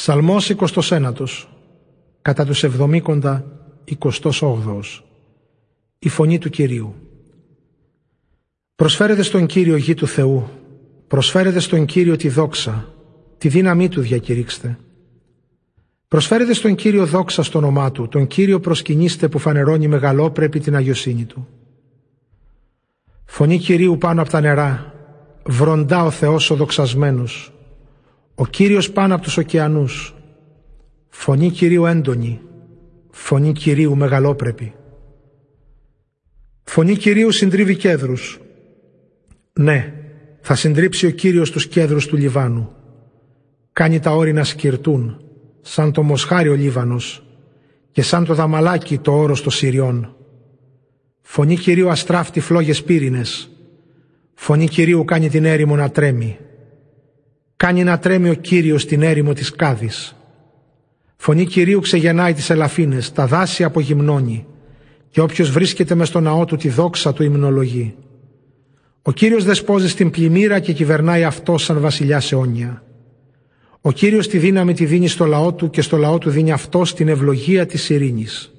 Ψαλμός 29 κατά τους εβδομήκοντα 28 Η φωνή του Κυρίου. Προσφέρετε στον Κύριο γη του Θεού Προσφέρετε στον Κύριο τη δόξα Τη δύναμή του διακηρύξτε. Προσφέρετε στον Κύριο δόξα στο όνομά Του Τον Κύριο προσκυνήστε που φανερώνει μεγαλόπρεπη την αγιοσύνη Του. Φωνή Κυρίου πάνω από τα νερά Βροντά ο Θεός ο δοξασμένος ο Κύριος πάνω από τους ωκεανούς. Φωνή Κυρίου έντονη. Φωνή Κυρίου μεγαλόπρεπη. Φωνή Κυρίου συντρίβει κέδρους. Ναι, θα συντρίψει ο Κύριος τους κέδρους του Λιβάνου. Κάνει τα όρη να σκυρτούν, σαν το μοσχάρι ο Λίβανος και σαν το δαμαλάκι το όρος των Συριών. Φωνή Κυρίου αστράφτει φλόγες πύρινες. Φωνή Κυρίου κάνει την έρημο να τρέμει. Κάνει να τρέμει ο Κύριος στην έρημο της Κάδης. Φωνή Κυρίου ξεγεννάει τις ελαφίνες, τα δάση απογυμνώνει και όποιος βρίσκεται μες στο ναό του τη δόξα του υμνολογεί. Ο Κύριος δεσπόζει στην πλημμύρα και κυβερνάει αυτό σαν βασιλιά αιώνια. Ο Κύριος τη δύναμη τη δίνει στο λαό του και στο λαό του δίνει αυτό την ευλογία της ειρήνης.